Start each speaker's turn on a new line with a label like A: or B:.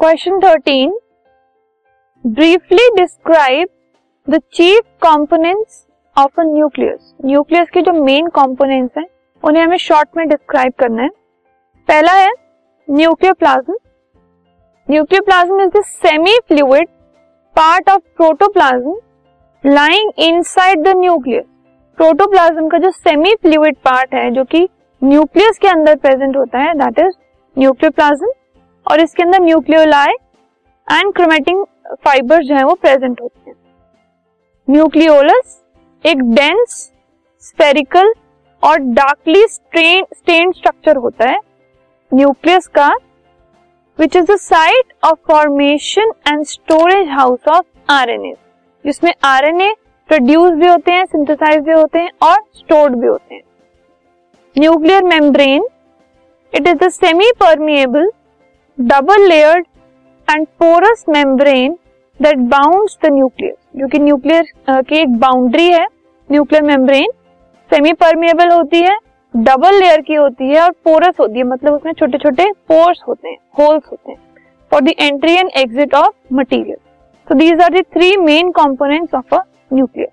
A: Question thirteen briefly describe the chief components of a nucleus nucleus के जो main components हैं, उन्हें हमें शॉर्ट में डिस्क्राइब करना है। पहला है nucleoplasm nucleoplasm is the semi fluid part of protoplasm lying inside the nucleus protoplasm का जो सेमी फ्लूइड पार्ट है, जो कि न्यूक्लियस के अंदर प्रेजेंट होता है दैट इज़ न्यूक्लियोप्लाज्म और इसके अंदर न्यूक्लियोलाई एंड क्रोमेटिंग फाइबर जो है वो प्रेजेंट होते हैं। न्यूक्लियोलस एक डेंस स्पेरिकल और डार्कली स्ट्रेन स्टेन स्ट्रक्चर होता है। न्यूक्लियस का which is the site of formation and storage house of RNA जिसमें आरएनए प्रोड्यूस भी होते हैं सिंथेसाइज भी होते हैं और स्टोर्ड भी होते हैं। Nuclear membrane it is the semi permeable double layered and porous membrane that bounds the nucleus जो कि न्यूक्लियर की एक बाउंड्री है न्यूक्लियर मेम्ब्रेन सेमी परमिएबल होती है डबल लेयर की होती है और पोरस होती है। मतलब उसमें छोटे छोटे पोर्स होते हैं होल्स होते हैं। For the entry and exit of material so these are the three main components of a nucleus